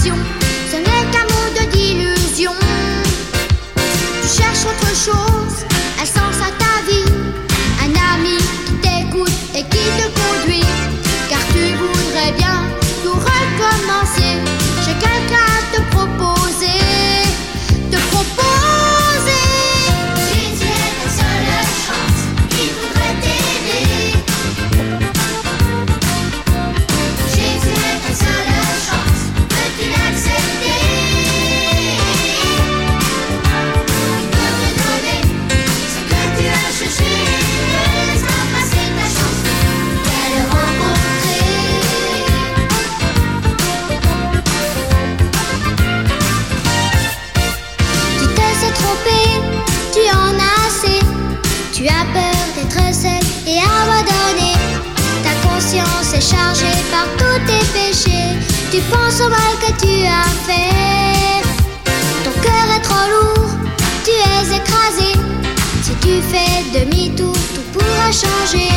satisfaction. Ce demi-tour, tout pourra changer.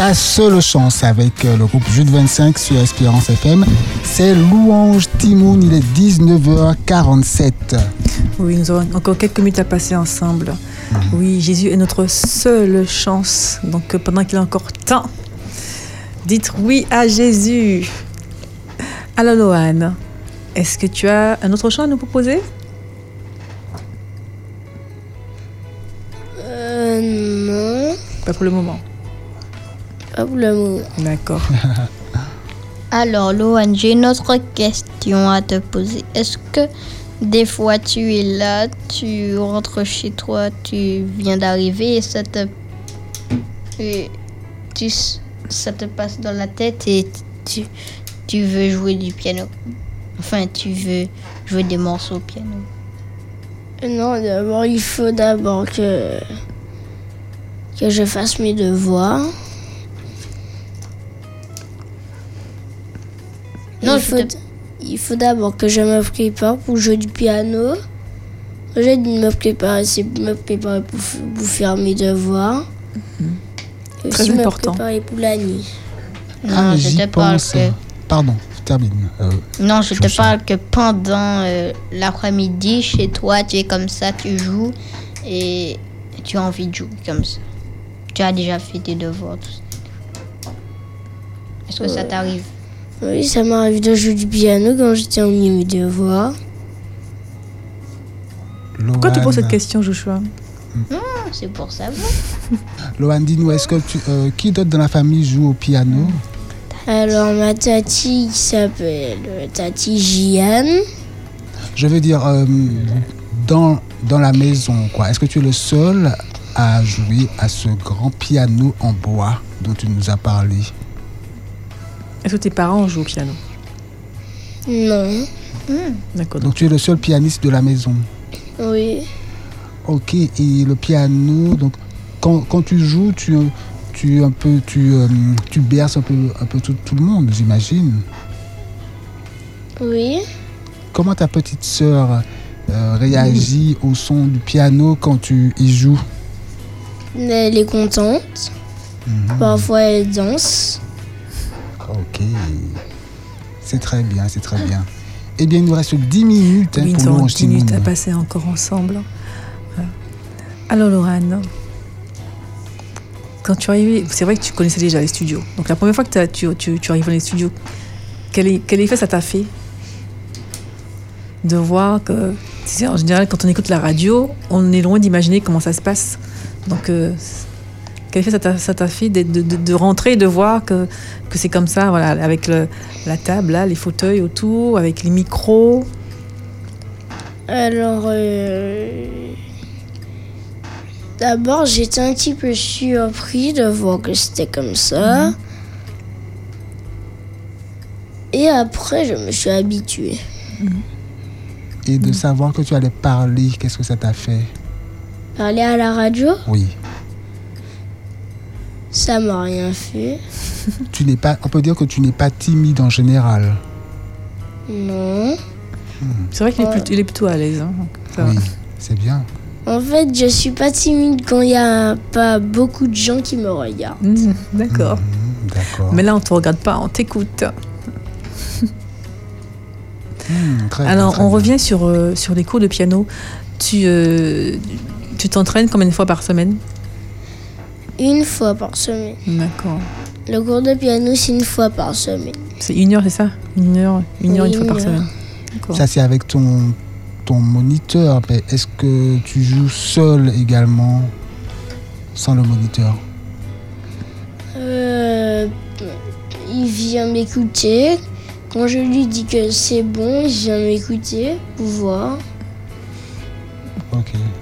Ta seule chance avec euh, le groupe Jude 25 sur Espérance FM. C'est Louange Timoun, il est 19h47. Oui, nous avons encore quelques minutes à passer ensemble. Oui, Jésus est notre seule chance. Donc euh, pendant qu'il est encore temps, dites oui à Jésus. Alors Loane, est-ce que tu as un autre chant à nous proposer? Euh, non. Pas pour le moment. Le moment. D'accord. Alors, Lohan, j'ai une autre question à te poser. Est-ce que des fois tu es là, tu rentres chez toi, tu viens d'arriver et ça te. et tu, ça te passe dans la tête et tu, tu veux jouer du piano? Enfin, tu veux jouer des morceaux au piano? Non, d'abord, il faut d'abord que, que je fasse mes devoirs. Non, il je faut, te- il faut d'abord que je me prépare pour jouer du piano. J'ai dit de me préparer, c'est me préparer pour, faire mes devoirs. Et Très aussi important. me préparer pour la nuit. Non, Ah, je te parle que. Pardon, termine. Euh, Non, je te parle que pendant euh, l'après-midi, chez toi, tu es comme ça, tu joues et tu as envie de jouer comme ça. Tu as déjà fait tes devoirs, tout ça. Est-ce que ça t'arrive? Oui, ça m'arrive de jouer du piano quand j'étais en mes devoirs. Pourquoi tu poses cette question, Joshua? C'est pour ça. Lohan, dis-nous, est-ce que tu, euh, qui d'autre dans la famille joue au piano? Alors, ma tati s'appelle euh, Tati Jiane. Je veux dire, euh, dans, dans la maison, quoi. Est-ce que tu es le seul à jouer à ce grand piano en bois dont tu nous as parlé? Est-ce que tes parents jouent au piano Non. D'accord. Donc tu es le seul pianiste de la maison. Oui. Ok, et le piano, donc quand, quand tu joues, tu, tu, un peu, tu, euh, tu berces un peu, un peu tout, tout le monde, j'imagine. Oui. Comment ta petite sœur euh, réagit au son du piano quand tu y joues? Elle est contente. Parfois, elle danse. Ok, c'est très bien, c'est très bien. Eh bien, il nous reste 10 minutes hein, pour nous avons Louange 10 minutes à passer encore ensemble. Voilà. Alors, Laurent, quand tu arrivé, c'est vrai que tu connaissais déjà les studios. Donc, la première fois que tu, tu, tu arrives dans les studios, quel, effet ça t'a fait de voir que, tu sais, en général, quand on écoute la radio, on est loin d'imaginer comment ça se passe. Donc, euh, quel effet ça t'a- fait de, de- de- de rentrer et de voir que, que c'est comme ça, voilà, avec le- la table, là, les fauteuils autour, avec les micros? Alors, euh, d'abord, j'étais un petit peu surpris de voir que c'était comme ça. Et après, je me suis habituée. Et de savoir que tu allais parler, qu'est-ce que ça t'a fait? Parler à la radio, Oui. Ça m'a rien fait. Tu n'es pas, on peut dire que tu n'es pas timide en général. Non. C'est vrai qu'il est, plutôt, il est plutôt à l'aise. hein. Oui, c'est bien. En fait, je suis pas timide quand il n'y a pas beaucoup de gens qui me regardent. Mmh, D'accord. Hmm, D'accord. Mais là, on te regarde pas, on t'écoute. Hmm, très bien, Alors, on bien. revient sur, euh, sur les cours de piano. Tu euh, tu t'entraînes combien de fois par semaine? Une fois par semaine. D'accord. Le cours de piano, c'est une fois par semaine. C'est une heure, c'est ça? Une heure, une heure, Oui, une fois une par heure. semaine. D'accord. Ça, c'est avec ton, ton moniteur. Est-ce que tu joues seul également, sans le moniteur? Euh, il vient m'écouter. Quand je lui dis que c'est bon, il vient m'écouter pour voir.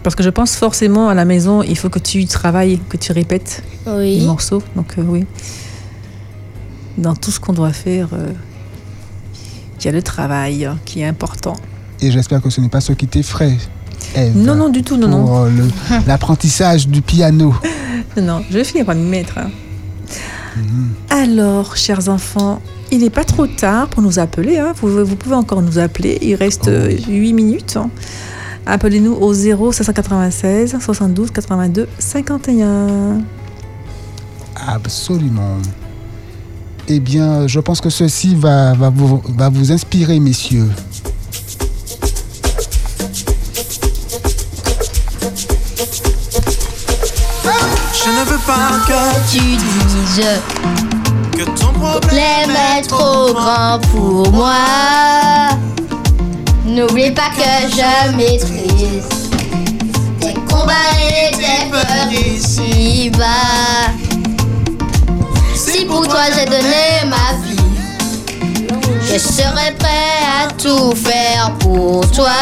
Parce que je pense forcément à la maison, il faut que tu travailles, que tu répètes les morceaux. Donc, euh, oui. Dans tout ce qu'on doit faire, euh, il y a le travail euh, qui est important. Et j'espère que ce n'est pas ce qui t'effraie. Ève, Non, non, du tout, non, non. pour euh, le- l'apprentissage du piano. Non, je vais finir par m'y mettre. hein. Mhm. Alors, chers enfants, il n'est pas trop tard pour nous appeler. hein. Vous, vous pouvez encore nous appeler. Il reste Oh oui. 8 minutes. hein. Appelez-nous au 0 596 72 82 51. Absolument. Eh bien, je pense que ceci va, va, vous, va vous inspirer, messieurs. Je ne veux pas que Tu dises que ton problème problème est trop grand pour moi. N'oublie pas que je maîtrise tes combats et tes peurs ici-bas. Si pour toi j'ai donné ma vie, je serai prêt à tout faire pour toi.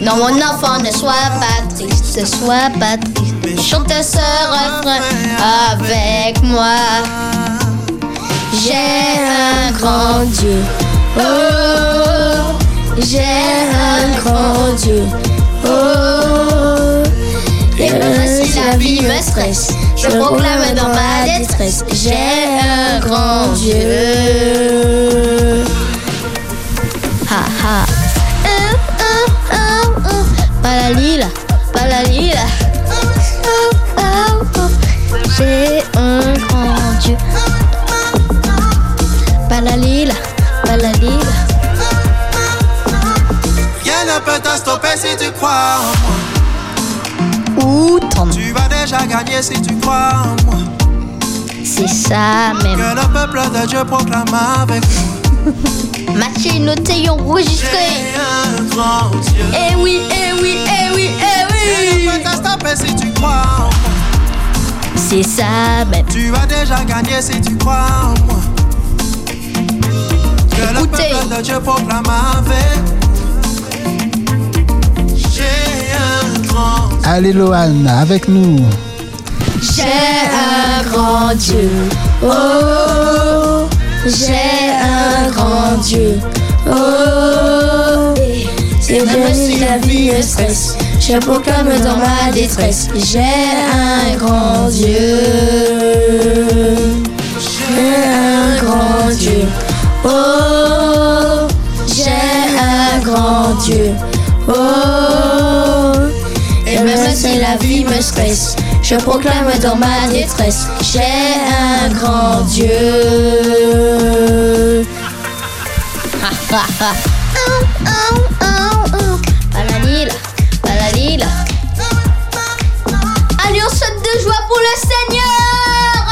Non, mon enfant, ne sois pas triste, ne sois pas triste. Chante ce refrain avec moi. J'ai un grand Dieu. Oh, j'ai un grand Dieu. Oh, et même si la vie me stresse, je proclame dans ma détresse. J'ai un grand Dieu. Ha ha. Oh, oh, oh, oh. Palalila, palalila. Oh, oh, oh. J'ai un grand Dieu. Palalila, palalila. Rien ne peut te stopper si tu crois en moi. Ou ton Tu vas déjà gagner si tu crois en moi. C'est ça même. Que le peuple de Dieu proclame avec moi. Mathieu noté enregistré. J'ai un grand Dieu. Eh oui, eh oui, eh oui, eh Rien ne oui. peut te stopper si tu crois en moi. C'est ça même. Tu vas déjà gagner si tu crois en moi. Que Écoutez. le peuple de Dieu proclame avec. J'ai un grand Allez, Lohan, avec nous. J'ai un grand Dieu. Oh, j'ai un grand Dieu. Oh, et même si la vie me stresse, je proclame dans ma détresse. J'ai un grand Dieu. Je proclame dans ma détresse. J'ai un grand Dieu. Allez, on saute de joie pour le Seigneur.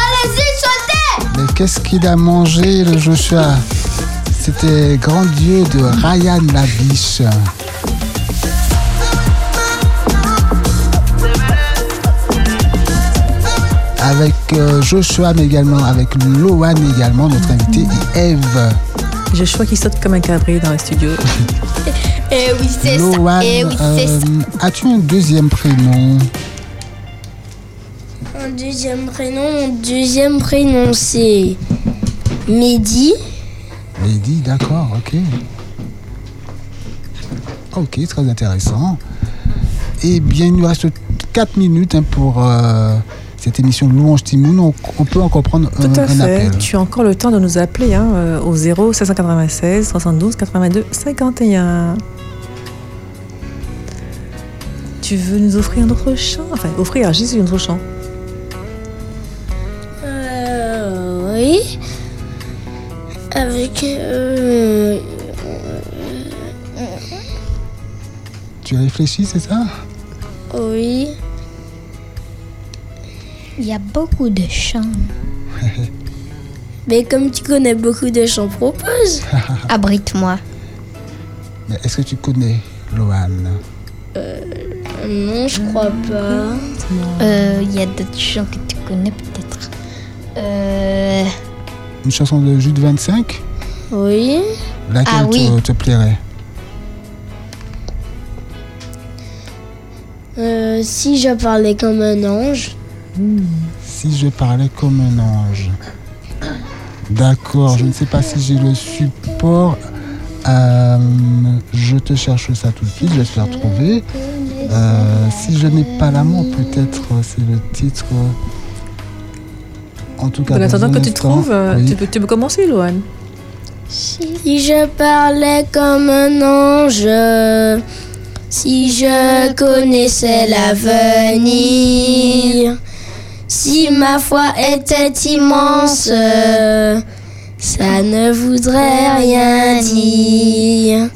Allez-y, sautez. Mais qu'est-ce qu'il a mangé, le Joshua? C'était Grand Dieu de Ryan Labiche. Avec euh, Joshua, mais également avec Lohan également, notre invité, et Eve. Je choix qui saute comme un cabri dans le studio. Eh oui, c'est ça. Eh oui, c'est euh, ça. as-tu un deuxième prénom? Un deuxième prénom, mon deuxième prénom c'est Mehdi. Lady, d'accord, ok. Ok, très intéressant. Eh bien, il nous reste 4 minutes hein, pour euh, cette émission Louange Timoun. On, on peut encore prendre un, Tout à un fait. appel. Tu as encore le temps de nous appeler hein, euh, au 0 796 72 82 51. Tu veux nous offrir un autre chant? Enfin, offrir à Jésus un autre chant. Euh, oui. Avec. euh, Tu réfléchis, c'est ça? Oui. Il y a beaucoup de chants. Mais comme tu connais beaucoup de chants, propose. Abrite-moi. Mais est-ce que tu connais Lohan Non, je crois pas. Euh, Il y a d'autres chants que tu connais peut-être. Euh, Une chanson de Jude 25 Oui. Laquelle Ah oui. te, te plairait? Euh, si je parlais comme un ange. Si je parlais comme un ange. D'accord, je ne sais pas si j'ai le support. Euh, je te cherche ça tout de suite, j'espère trouver. Euh, si je n'ai pas l'amour, peut-être euh, c'est le titre. En tout cas, En attendant que tu trouves, euh, oui. tu, peux, tu peux commencer, Lohan. Si je parlais comme un ange, si je connaissais l'avenir, Si ma foi était immense, ça ne voudrait rien dire.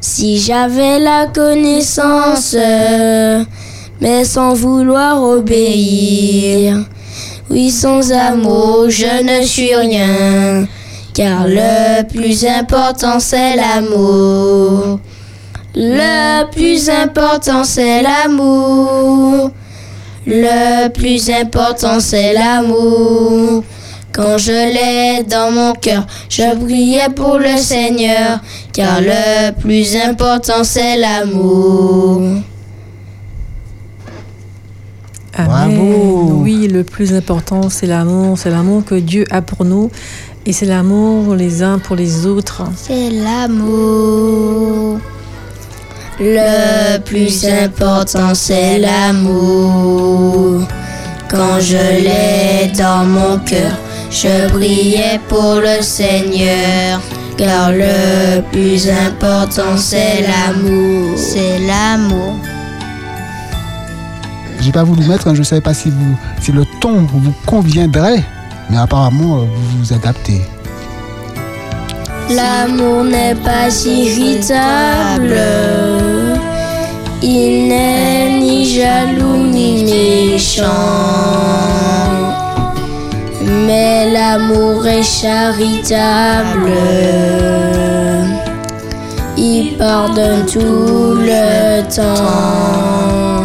Si j'avais la connaissance, mais sans vouloir obéir. Oui, sans amour, je ne suis rien, car le plus important c'est l'amour. Le plus important c'est l'amour. Le plus important c'est l'amour. Quand je l'ai dans mon cœur, je brillais pour le Seigneur, car le plus important c'est l'amour. Amen. Bravo. Oui, le plus important, c'est l'amour. C'est l'amour que Dieu a pour nous. Et c'est l'amour les uns pour les autres. C'est l'amour. Le plus important c'est l'amour. Quand je l'ai dans mon cœur, je brillais pour le Seigneur. Car le plus important c'est l'amour. C'est l'amour. J'ai pas voulu mettre, hein, je ne savais pas si, vous, si le ton vous conviendrait, mais apparemment euh, vous vous adaptez. L'amour n'est pas irritable. Il n'est ni jaloux ni méchant. Mais l'amour est charitable. Il pardonne tout le temps.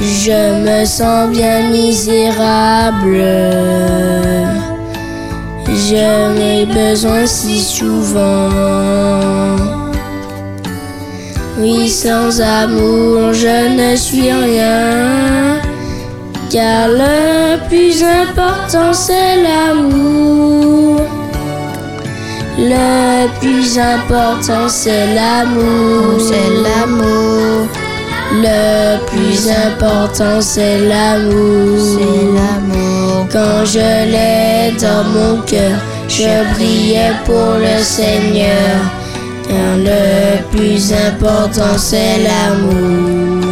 Je me sens bien misérable. Je n'ai besoin si souvent. Oui, sans amour, je ne suis rien. Car le plus important, c'est l'amour. Le plus important, c'est l'amour. C'est l'amour. Le plus important, c'est l'amour. C'est l'amour. Quand je l'ai dans mon cœur, je brillais pour le Seigneur. Car le plus important, c'est l'amour.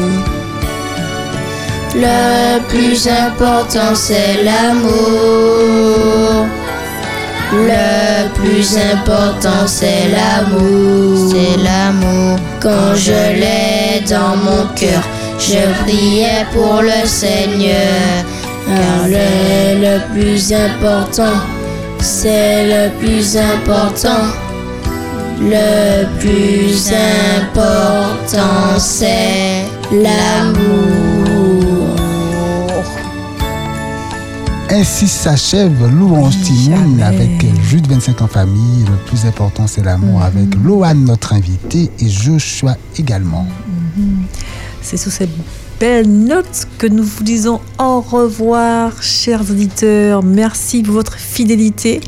Le plus important, c'est l'amour. Le plus important, c'est l'amour. C'est l'amour. Quand je l'ai dans mon cœur, je priais pour le Seigneur. Car le, le plus important, c'est le plus important. Le plus important, c'est l'amour. Ainsi s'achève Louange Timoun avec Jude 25 en famille. Le plus important, c'est l'amour avec Loane, notre invité, et Joshua également. C'est sous ces belles notes que nous vous disons au revoir, chers auditeurs. Merci pour votre fidélité.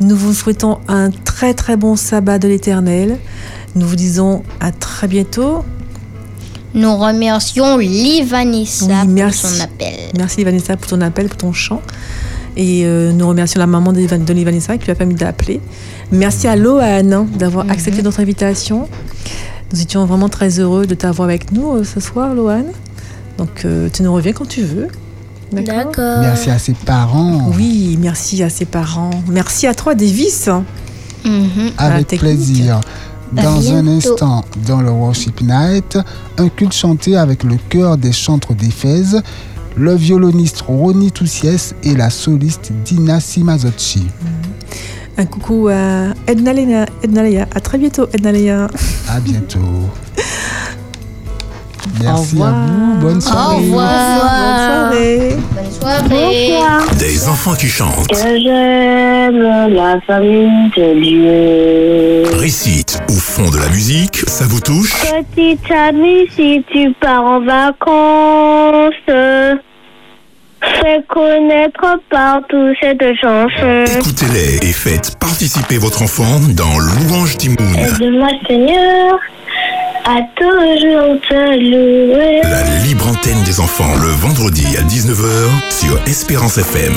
Nous vous souhaitons un très très bon sabbat de l'éternel. Nous vous disons à très bientôt. Nous remercions Livanissa Oui, pour son appel. Merci Vanessa pour ton appel, pour ton chant. Et euh, nous remercions la maman de de Vanessa qui lui a permis d'appeler. Merci à Loane hein, d'avoir accepté notre invitation. Nous étions vraiment très heureux de t'avoir avec nous euh, ce soir, Loane. Donc euh, tu nous reviens quand tu veux. D'accord? Merci à ses parents. Oui, merci à ses parents. Merci à toi, Davis. Mhm. Avec technique. plaisir. Dans un instant, dans le Worship Night, un culte chanté avec le chœur des chantres d'Éphèse, le violoniste Ronnie Toussiès et la soliste Dina Simazocci. Un coucou à Edna Lena- Edna Leia. À très bientôt, Edna Leia. À bientôt. Merci à vous. Bonne soirée. Au revoir. Bonne soirée. Bonne soirée. Des enfants qui chantent. Que j'aime la famille de Dieu. Récitent ou font de la musique, ça vous touche Petite amie, si tu pars en vacances, fais connaître partout cette chanson. Écoutez-les et faites participer votre enfant dans Louange Timoun. Aide-moi Seigneur la libre antenne des enfants, le vendredi à 19h sur Espérance FM.